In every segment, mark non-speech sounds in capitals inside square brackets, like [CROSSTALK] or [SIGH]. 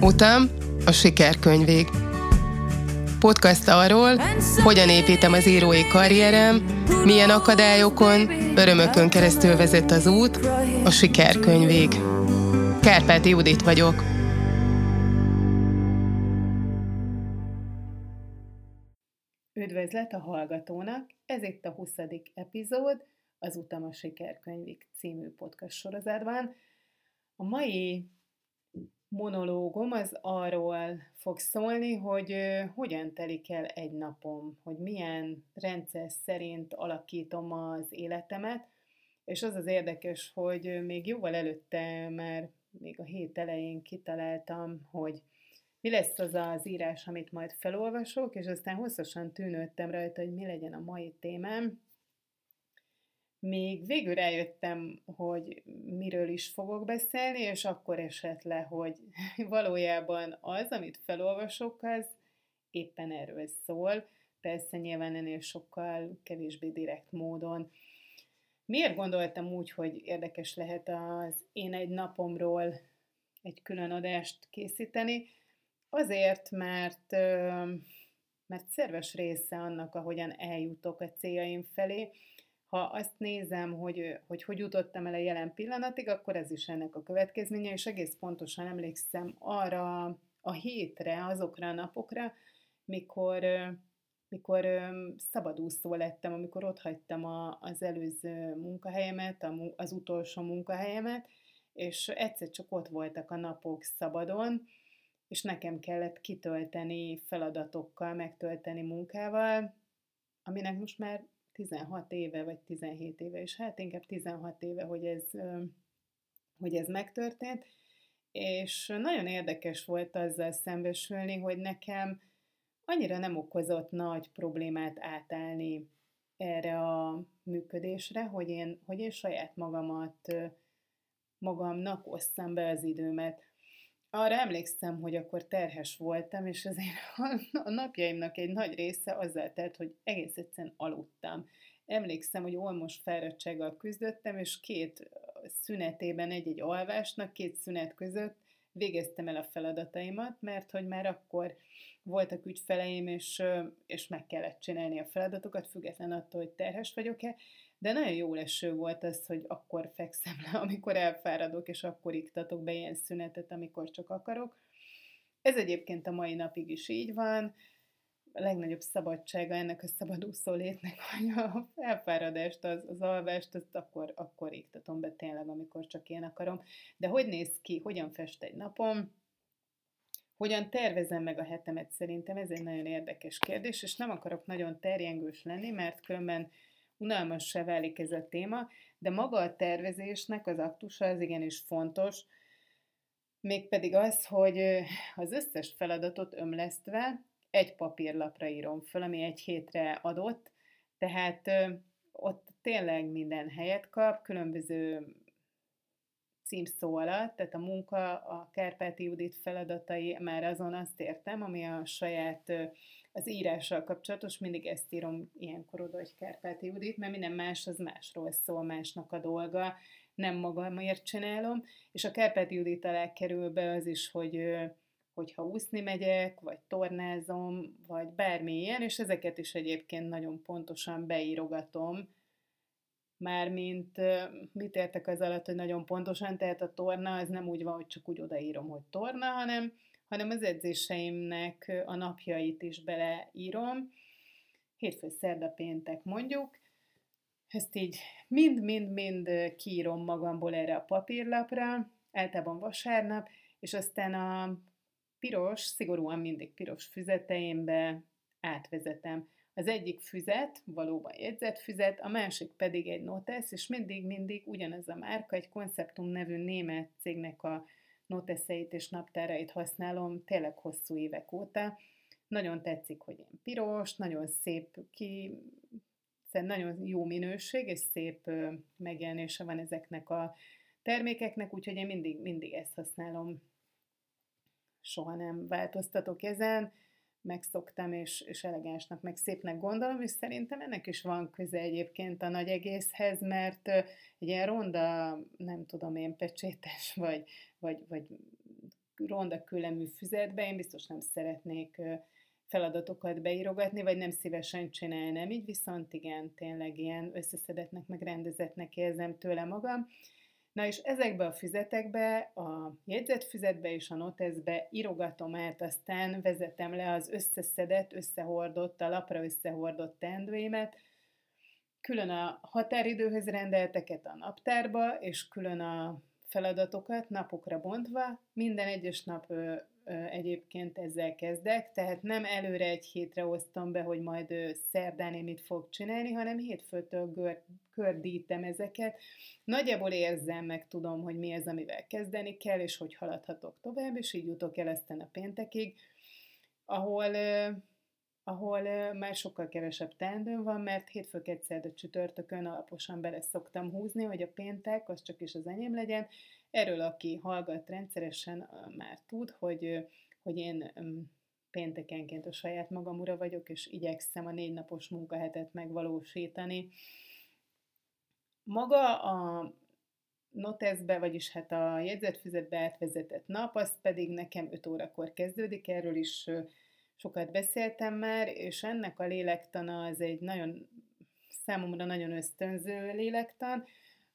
Utam a sikerkönyvég. Podcast arról, hogyan építem az írói karrierem, milyen akadályokon, örömökön keresztül vezet az út, a sikerkönyvég. Kárpáti Judit vagyok. Üdvözlet a hallgatónak! Ez itt a 20. epizód, az Utam a Sikerkönyvig című podcast sorozatban. A mai monológom az arról fog szólni, hogy hogyan telik el egy napom, hogy milyen rendszer szerint alakítom az életemet, és az az érdekes, hogy még jóval előtte már még a hét elején kitaláltam, hogy mi lesz az az írás, amit majd felolvasok, és aztán hosszasan tűnődtem rajta, hogy mi legyen a mai témám, még végül rájöttem, hogy miről is fogok beszélni, és akkor esett le, hogy [LAUGHS] valójában az, amit felolvasok, az éppen erről szól. Persze nyilván ennél sokkal kevésbé direkt módon. Miért gondoltam úgy, hogy érdekes lehet az én egy napomról egy külön adást készíteni? Azért, mert, mert szerves része annak, ahogyan eljutok a céljaim felé, ha azt nézem, hogy, hogy hogy jutottam el a jelen pillanatig, akkor ez is ennek a következménye, és egész pontosan emlékszem arra a hétre, azokra a napokra, mikor, mikor szabadúszó lettem, amikor ott hagytam a, az előző munkahelyemet, az utolsó munkahelyemet, és egyszer csak ott voltak a napok szabadon, és nekem kellett kitölteni feladatokkal, megtölteni munkával, aminek most már 16 éve, vagy 17 éve, és hát inkább 16 éve, hogy ez, hogy ez megtörtént, és nagyon érdekes volt azzal szembesülni, hogy nekem annyira nem okozott nagy problémát átállni erre a működésre, hogy én, hogy én saját magamat, magamnak osszam be az időmet arra emlékszem, hogy akkor terhes voltam, és azért [LAUGHS] a napjaimnak egy nagy része azzal telt, hogy egész egyszerűen aludtam. Emlékszem, hogy olmos fáradtsággal küzdöttem, és két szünetében egy-egy alvásnak, két szünet között végeztem el a feladataimat, mert hogy már akkor voltak ügyfeleim, és, és meg kellett csinálni a feladatokat, független attól, hogy terhes vagyok-e, de nagyon jó leső volt az, hogy akkor fekszem le, [LAUGHS] amikor elfáradok, és akkor iktatok be ilyen szünetet, amikor csak akarok. Ez egyébként a mai napig is így van. A legnagyobb szabadsága ennek a szabadúszó létnek, [LAUGHS] hogy a elfáradást, az, az alvást, azt akkor, akkor iktatom be tényleg, amikor csak én akarom. De hogy néz ki, hogyan fest egy napom, hogyan tervezem meg a hetemet szerintem, ez egy nagyon érdekes kérdés, és nem akarok nagyon terjengős lenni, mert különben unalmas se válik ez a téma, de maga a tervezésnek az aktusa az igenis fontos, mégpedig az, hogy az összes feladatot ömlesztve egy papírlapra írom föl, ami egy hétre adott, tehát ott tényleg minden helyet kap, különböző címszó alatt, tehát a munka, a Kárpáti Judit feladatai, már azon azt értem, ami a saját az írással kapcsolatos, mindig ezt írom ilyenkor oda, hogy Kárpáti Judit, mert minden más az másról szól, másnak a dolga, nem magamért csinálom, és a Kárpáti Judit alá kerül be az is, hogy hogyha úszni megyek, vagy tornázom, vagy bármi ilyen, és ezeket is egyébként nagyon pontosan beírogatom, Mármint mit értek az alatt, hogy nagyon pontosan, tehát a torna az nem úgy van, hogy csak úgy odaírom, hogy torna, hanem hanem az edzéseimnek a napjait is beleírom. Hétfő, szerda, péntek mondjuk. Ezt így mind-mind-mind kiírom magamból erre a papírlapra, általában vasárnap, és aztán a piros, szigorúan mindig piros füzeteimbe átvezetem. Az egyik füzet valóban jegyzett füzet, a másik pedig egy notesz, és mindig-mindig ugyanaz a márka, egy Konceptum nevű német cégnek a noteszeit és naptárait használom tényleg hosszú évek óta. Nagyon tetszik, hogy én piros, nagyon szép ki, nagyon jó minőség és szép megjelenése van ezeknek a termékeknek, úgyhogy én mindig, mindig ezt használom. Soha nem változtatok ezen. Megszoktam, és, és elegánsnak, meg szépnek gondolom, és szerintem ennek is van köze egyébként a nagy egészhez, mert egy ilyen ronda, nem tudom én, pecsétes, [LAUGHS] vagy, vagy, vagy ronda külemű füzetbe én biztos nem szeretnék feladatokat beírogatni, vagy nem szívesen csinálnám így, viszont igen, tényleg ilyen összeszedetnek, meg rendezetnek érzem tőle magam. Na és ezekbe a füzetekbe, a jegyzetfüzetbe és a noteszbe írogatom át, aztán vezetem le az összeszedett, összehordott, a lapra összehordott teendőimet, külön a határidőhöz rendelteket a naptárba, és külön a feladatokat napokra bontva, minden egyes nap ö, ö, egyébként ezzel kezdek, tehát nem előre egy hétre osztom be, hogy majd ö, szerdán én mit fog csinálni, hanem hétfőtől gör, kördítem ezeket. Nagyjából érzem, meg tudom, hogy mi az, amivel kezdeni kell, és hogy haladhatok tovább, és így jutok el aztán a péntekig, ahol ahol már sokkal kevesebb teendőm van, mert hétfő a csütörtökön alaposan bele szoktam húzni, hogy a péntek az csak is az enyém legyen. Erről, aki hallgat rendszeresen, már tud, hogy, hogy én péntekenként a saját magam ura vagyok, és igyekszem a négy napos munkahetet megvalósítani. Maga a noteszbe, vagyis hát a jegyzetfüzetbe átvezetett nap, az pedig nekem 5 órakor kezdődik, erről is sokat beszéltem már, és ennek a lélektana az egy nagyon, számomra nagyon ösztönző lélektan,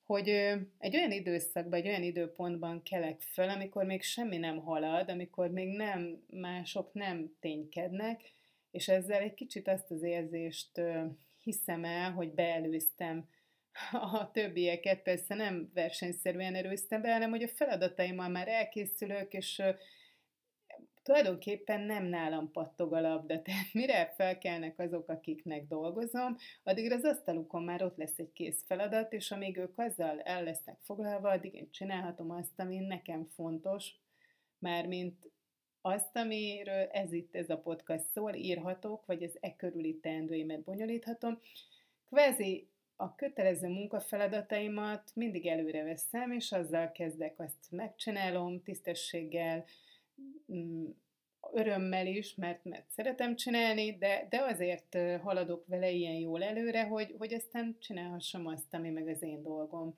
hogy egy olyan időszakban, egy olyan időpontban kelek föl, amikor még semmi nem halad, amikor még nem, mások nem ténykednek, és ezzel egy kicsit azt az érzést hiszem el, hogy beelőztem [LAUGHS] a többieket, persze nem versenyszerűen erőztem be, hanem hogy a feladataimmal már elkészülök, és tulajdonképpen nem nálam pattog a labda, [LAUGHS] tehát mire felkelnek azok, akiknek dolgozom, addigra az asztalukon már ott lesz egy kész feladat, és amíg ők azzal el lesznek foglalva, addig én csinálhatom azt, ami nekem fontos, mármint azt, amiről ez itt, ez a podcast szól, írhatok, vagy az e körüli teendőimet bonyolíthatom. Kvázi a kötelező munkafeladataimat mindig előre veszem, és azzal kezdek, azt megcsinálom tisztességgel, Mm, örömmel is, mert, mert szeretem csinálni, de, de azért haladok vele ilyen jól előre, hogy, hogy aztán csinálhassam azt, ami meg az én dolgom,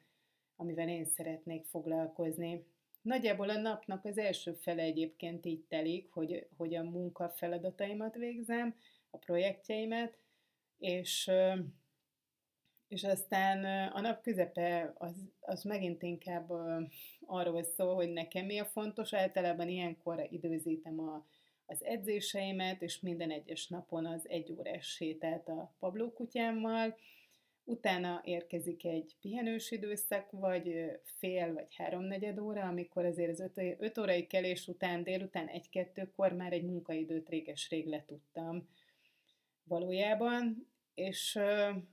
amivel én szeretnék foglalkozni. Nagyjából a napnak az első fele egyébként így telik, hogy, hogy a munka végzem, a projektjeimet, és és aztán a nap közepe az, az megint inkább arról szól, hogy nekem mi a fontos. Általában ilyenkor időzítem a, az edzéseimet, és minden egyes napon az egy órás sétát a Pabló kutyámmal. Utána érkezik egy pihenős időszak, vagy fél vagy háromnegyed óra, amikor azért az öt, öt órai kelés után, délután egy-kettőkor már egy munkaidőt réges-rég letudtam valójában, és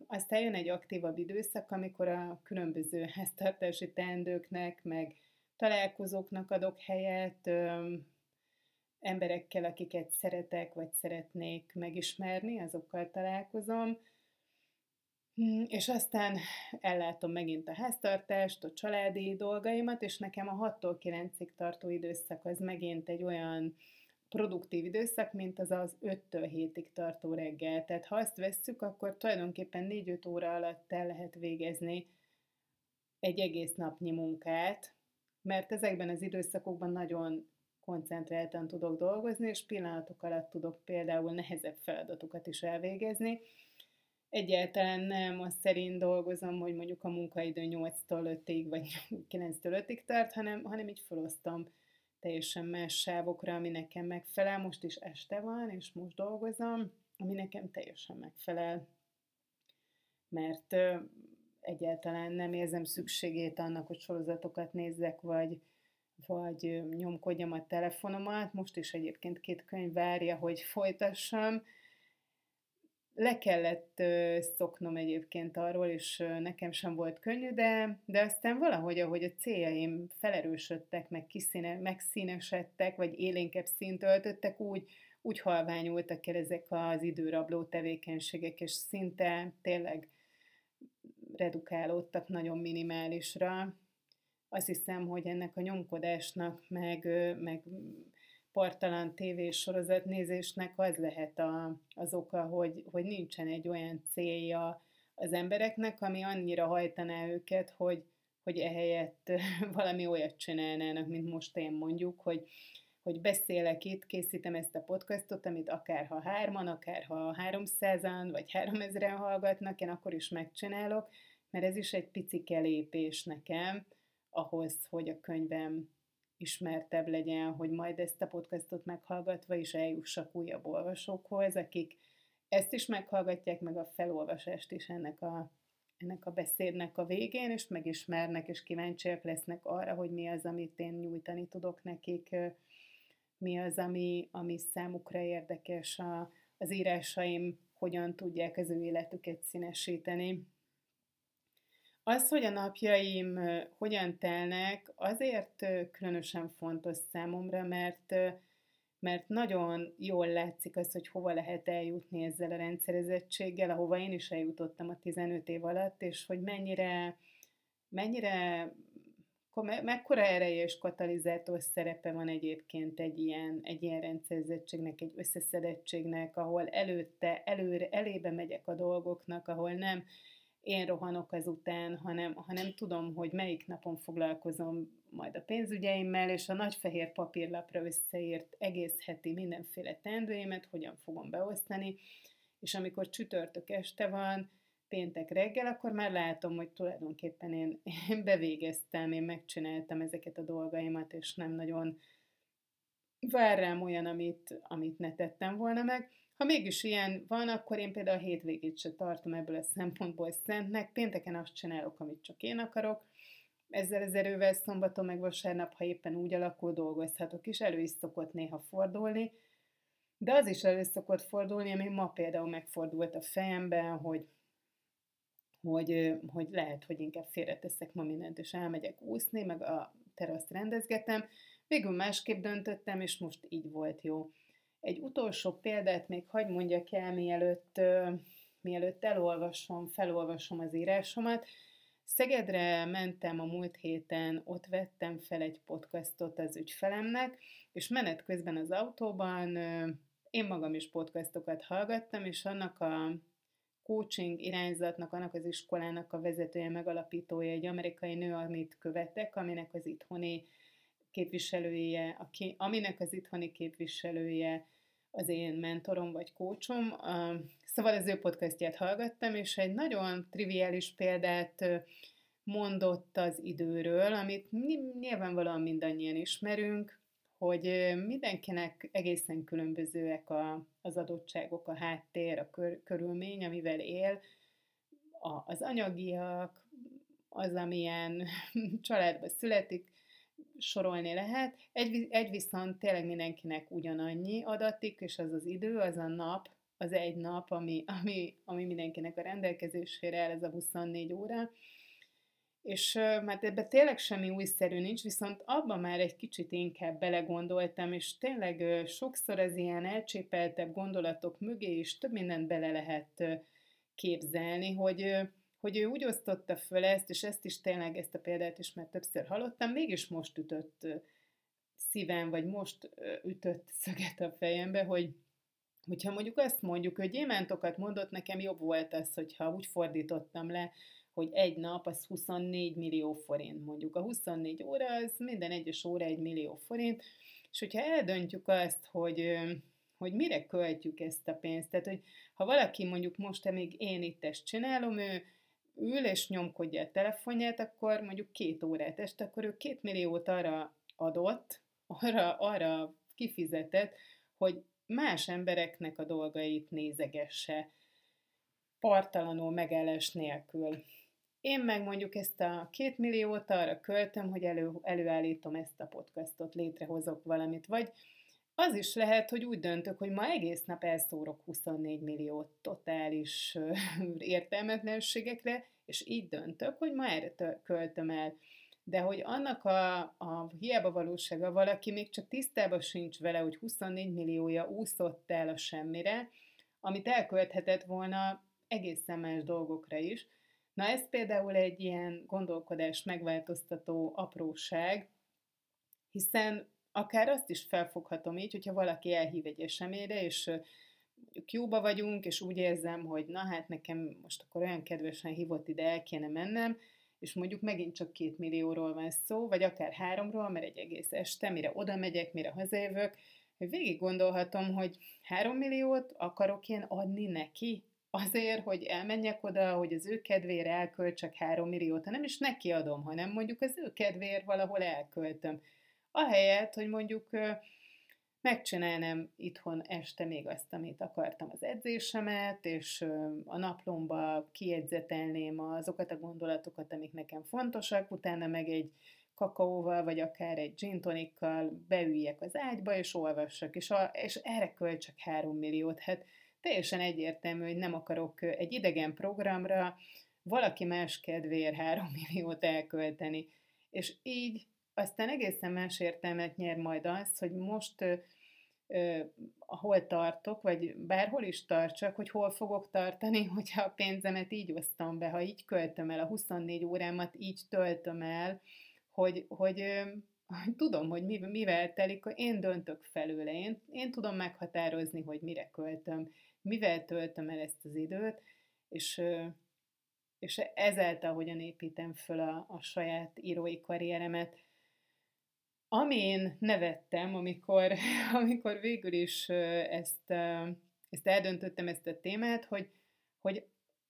aztán jön egy aktívabb időszak, amikor a különböző háztartási teendőknek, meg találkozóknak adok helyet, emberekkel, akiket szeretek, vagy szeretnék megismerni, azokkal találkozom, hm, és aztán ellátom megint a háztartást, a családi dolgaimat, és nekem a 6-tól 9-ig tartó időszak az megint egy olyan produktív időszak, mint az az 5-től 7-ig tartó reggel. Tehát ha azt vesszük, akkor tulajdonképpen 4-5 óra alatt el lehet végezni egy egész napnyi munkát, mert ezekben az időszakokban nagyon koncentráltan tudok dolgozni, és pillanatok alatt tudok például nehezebb feladatokat is elvégezni. Egyáltalán nem azt szerint dolgozom, hogy mondjuk a munkaidő 8-tól 5-ig, vagy [LAUGHS] 9-től 5-ig tart, hanem, hanem így felosztom teljesen más sávokra, ami nekem megfelel. Most is este van, és most dolgozom, ami nekem teljesen megfelel. Mert egyáltalán nem érzem szükségét annak, hogy sorozatokat nézzek, vagy, vagy nyomkodjam a telefonomat. Most is egyébként két könyv várja, hogy folytassam, le kellett szoknom egyébként arról, és nekem sem volt könnyű, de, de aztán valahogy, ahogy a céljaim felerősödtek, meg kiszíne, megszínesedtek, vagy élénkebb szint öltöttek, úgy, úgy halványultak el ezek az időrabló tevékenységek, és szinte tényleg redukálódtak nagyon minimálisra. Azt hiszem, hogy ennek a nyomkodásnak, meg, meg partalan tévésorozat nézésnek az lehet a, az oka, hogy, hogy nincsen egy olyan célja az embereknek, ami annyira hajtaná őket, hogy, hogy ehelyett [LAUGHS] valami olyat csinálnának, mint most én mondjuk, hogy, hogy beszélek itt, készítem ezt a podcastot, amit akár ha hárman, akár ha háromszázan, vagy háromezren hallgatnak, én akkor is megcsinálok, mert ez is egy picike lépés nekem ahhoz, hogy a könyvem ismertebb legyen, hogy majd ezt a podcastot meghallgatva is eljussak újabb olvasókhoz, akik ezt is meghallgatják, meg a felolvasást is ennek a, ennek a beszédnek a végén, és megismernek, és kíváncsiak lesznek arra, hogy mi az, amit én nyújtani tudok nekik, mi az, ami, ami számukra érdekes, a, az írásaim hogyan tudják az ő életüket színesíteni. Az, hogy a napjaim hogyan telnek, azért különösen fontos számomra, mert, mert nagyon jól látszik az, hogy hova lehet eljutni ezzel a rendszerezettséggel, ahova én is eljutottam a 15 év alatt, és hogy mennyire, mennyire me- mekkora ereje és katalizátor szerepe van egyébként egy ilyen, egy ilyen rendszerezettségnek, egy összeszedettségnek, ahol előtte, előre, elébe megyek a dolgoknak, ahol nem én rohanok ezután, hanem, hanem tudom, hogy melyik napon foglalkozom majd a pénzügyeimmel, és a nagy fehér papírlapra összeírt egész heti mindenféle teendőimet hogyan fogom beosztani, és amikor csütörtök este van, péntek reggel, akkor már látom, hogy tulajdonképpen én, én bevégeztem, én megcsináltam ezeket a dolgaimat, és nem nagyon vár rám olyan, amit, amit ne tettem volna meg. Ha mégis ilyen van, akkor én például a hétvégét se tartom ebből a szempontból szentnek. Pénteken azt csinálok, amit csak én akarok. Ezzel az erővel szombaton meg vasárnap, ha éppen úgy alakul, dolgozhatok is. Elő is szokott néha fordulni. De az is elő szokott fordulni, ami ma például megfordult a fejemben, hogy hogy, hogy lehet, hogy inkább félreteszek ma mindent, és elmegyek úszni, meg a teraszt rendezgetem. Végül másképp döntöttem, és most így volt jó. Egy utolsó példát még hagy mondjak el, mielőtt, mielőtt elolvasom, felolvasom az írásomat. Szegedre mentem a múlt héten, ott vettem fel egy podcastot az ügyfelemnek, és menet közben az autóban én magam is podcastokat hallgattam, és annak a coaching irányzatnak, annak az iskolának a vezetője, megalapítója egy amerikai nő, amit követek, aminek az itthoni képviselője, aki, aminek az itthoni képviselője az én mentorom vagy kócsom. Szóval az ő podcastját hallgattam, és egy nagyon triviális példát mondott az időről, amit nyilvánvalóan mindannyian ismerünk, hogy mindenkinek egészen különbözőek a, az adottságok, a háttér, a kör, körülmény, amivel él, a, az anyagiak, az, amilyen [LAUGHS] családba születik, sorolni lehet. Egy, egy viszont tényleg mindenkinek ugyanannyi adatik, és az az idő, az a nap, az egy nap, ami, ami, ami mindenkinek a rendelkezésére áll, ez a 24 óra. És mert ebben tényleg semmi újszerű nincs, viszont abban már egy kicsit inkább belegondoltam, és tényleg sokszor az ilyen elcsépeltebb gondolatok mögé is több mindent bele lehet képzelni, hogy hogy ő úgy osztotta föl ezt, és ezt is tényleg, ezt a példát is már többször hallottam, mégis most ütött szívem, vagy most ütött [LAUGHS] szöget a fejembe, hogy hogyha mondjuk azt mondjuk, hogy gyémántokat mondott, nekem jobb volt az, hogyha úgy fordítottam le, hogy egy nap az 24 millió forint mondjuk. A 24 óra az minden egyes óra egy millió forint, és hogyha eldöntjük azt, hogy, hogy mire költjük ezt a pénzt, tehát hogy ha valaki mondjuk most, amíg én itt ezt csinálom, ő ül és nyomkodja a telefonját, akkor mondjuk két órát este, akkor ő két milliót arra adott, arra, arra kifizetett, hogy más embereknek a dolgait nézegesse, partalanul megállás nélkül. Én meg mondjuk ezt a két milliót arra költöm, hogy elő, előállítom ezt a podcastot, létrehozok valamit, vagy az is lehet, hogy úgy döntök, hogy ma egész nap elszórok 24 millió totális [LAUGHS] értelmetlenségekre, és így döntök, hogy ma erre költöm el. De hogy annak a, a hiába valósága valaki még csak tisztában sincs vele, hogy 24 milliója úszott el a semmire, amit elkölthetett volna egészen más dolgokra is. Na ez például egy ilyen gondolkodás megváltoztató apróság, hiszen akár azt is felfoghatom így, hogyha valaki elhív egy eseményre, és jóba vagyunk, és úgy érzem, hogy na hát nekem most akkor olyan kedvesen hívott ide, el kéne mennem, és mondjuk megint csak két millióról van szó, vagy akár háromról, mert egy egész este, mire oda megyek, mire hazajövök, végig gondolhatom, hogy három milliót akarok én adni neki, azért, hogy elmenjek oda, hogy az ő kedvére elköltsek három milliót, ha nem is neki adom, hanem mondjuk az ő kedvéért valahol elköltöm. Ahelyett, hogy mondjuk megcsinálnám itthon este még azt, amit akartam az edzésemet, és a naplomba kiegyzetelném azokat a gondolatokat, amik nekem fontosak, utána meg egy kakaóval, vagy akár egy gin tonikkal beüljek az ágyba, és olvassak, és, a, és erre költsek három milliót. Hát teljesen egyértelmű, hogy nem akarok egy idegen programra valaki más kedvéért három [LAUGHS] milliót elkölteni. És így aztán egészen más értelmet nyer majd az, hogy most ö, hol tartok, vagy bárhol is tartsak, hogy hol fogok tartani, [LAUGHS] hogyha a pénzemet így osztom be, ha így költöm el, a 24 órámat így töltöm el, hogy, hogy, hogy tudom, hogy mivel telik, én döntök felőle, én, én tudom meghatározni, hogy mire költöm, mivel töltöm el ezt az időt, és, és ezáltal hogyan építem föl a, a saját írói karrieremet. Amin nevettem, amikor, [LAUGHS] amikor végül is ezt, ezt eldöntöttem, ezt a témát, hogy, hogy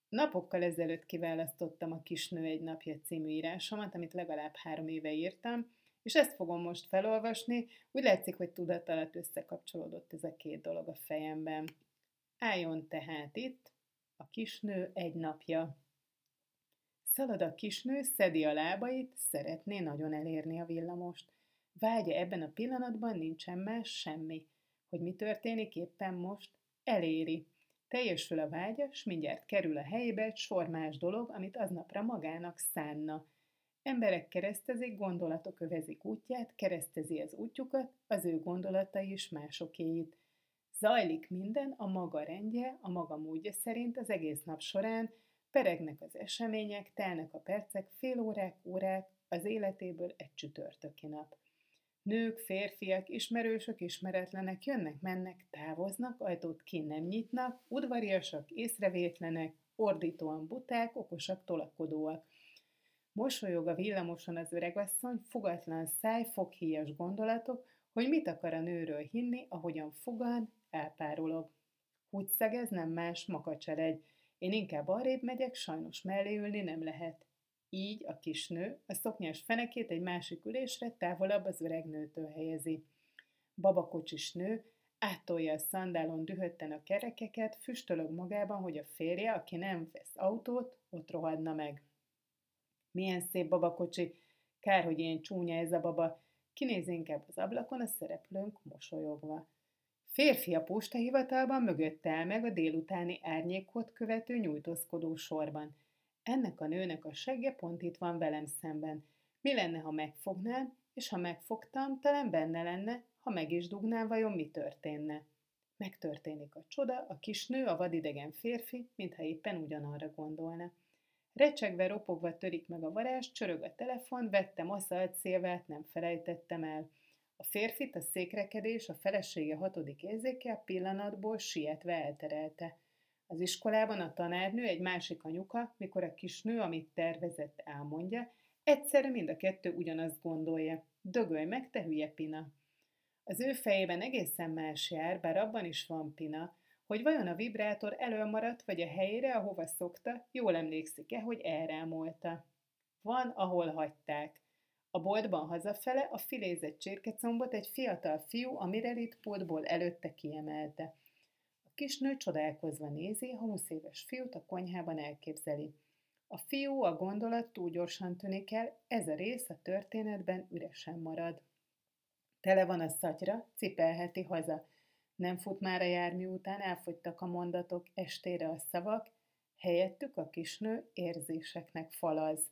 napokkal ezelőtt kiválasztottam a Kisnő egy napja című írásomat, amit legalább három éve írtam, és ezt fogom most felolvasni. Úgy látszik, hogy tudat összekapcsolódott ez a két dolog a fejemben. Álljon tehát itt a kisnő egy napja. Szalad a kisnő, szedi a lábait, szeretné nagyon elérni a villamost. Vágya ebben a pillanatban nincsen más semmi. Hogy mi történik éppen most? Eléri. Teljesül a vágya, s mindjárt kerül a helyébe egy sor más dolog, amit aznapra magának szánna. Emberek keresztezik, gondolatok övezik útját, keresztezi az útjukat, az ő gondolatai is másokéit. Zajlik minden a maga rendje, a maga módja szerint az egész nap során, peregnek az események, telnek a percek, fél órák, órák, az életéből egy csütörtöki nap. Nők, férfiak, ismerősök, ismeretlenek jönnek, mennek, távoznak, ajtót ki nem nyitnak, udvariasak, észrevétlenek, ordítóan buták, okosak, tolakodóak. Mosolyog a villamoson az öregasszony, fogatlan száj, foghíjas gondolatok, hogy mit akar a nőről hinni, ahogyan fogad, elpárolog. Húgyszeg ez nem más, makacseregy. Én inkább arrébb megyek, sajnos mellé ülni nem lehet. Így a kisnő a szoknyás fenekét egy másik ülésre távolabb az öreg nőtől helyezi. Babakocsis nő áttolja a szandálon dühötten a kerekeket, füstölög magában, hogy a férje, aki nem vesz autót, ott rohadna meg. Milyen szép babakocsi, kár, hogy ilyen csúnya ez a baba, kinéz inkább az ablakon a szereplőnk mosolyogva. Férfi a postahivatalban mögötte áll meg a délutáni árnyékot követő nyújtózkodó sorban. Ennek a nőnek a segge pont itt van velem szemben. Mi lenne, ha megfognám, és ha megfogtam, talán benne lenne, ha meg is dugnám, vajon mi történne? Megtörténik a csoda, a kis nő, a vadidegen férfi, mintha éppen ugyanarra gondolna. Recsegve, ropogva törik meg a varázs, csörög a telefon, vettem a szalcélvát, nem felejtettem el. A férfit a székrekedés, a felesége hatodik érzéke pillanatból sietve elterelte. Az iskolában a tanárnő egy másik anyuka, mikor a kisnő, amit tervezett, elmondja, egyszerre mind a kettő ugyanazt gondolja. Dögölj meg, te hülye Pina! Az ő fejében egészen más jár, bár abban is van Pina, hogy vajon a vibrátor előmaradt, vagy a helyére, ahova szokta, jól emlékszik-e, hogy elrámolta. Van, ahol hagyták. A boltban hazafele a filézett csirkecombot egy fiatal fiú a Mirelit pultból előtte kiemelte. Kisnő csodálkozva nézi, a húsz éves fiút a konyhában elképzeli. A fiú a gondolat túl gyorsan tűnik el, ez a rész a történetben üresen marad. Tele van a szatyra, cipelheti haza. Nem fut már a jármű után, elfogytak a mondatok, estére a szavak, helyettük a kisnő érzéseknek falaz.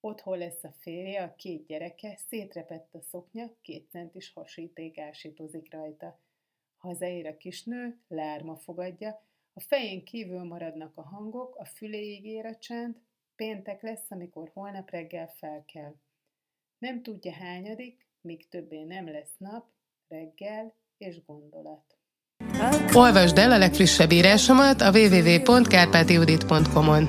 Otthon lesz a férje, a két gyereke, szétrepett a szoknya, két centis hasíték ásítozik rajta. Hazaér a kisnő, lárma fogadja, a fején kívül maradnak a hangok, a füléig ér a csend, péntek lesz, amikor holnap reggel felkel. Nem tudja hányadik, míg többé nem lesz nap, reggel és gondolat. Olvasd el a legfrissebb írásomat a www.kárpátiudit.com-on.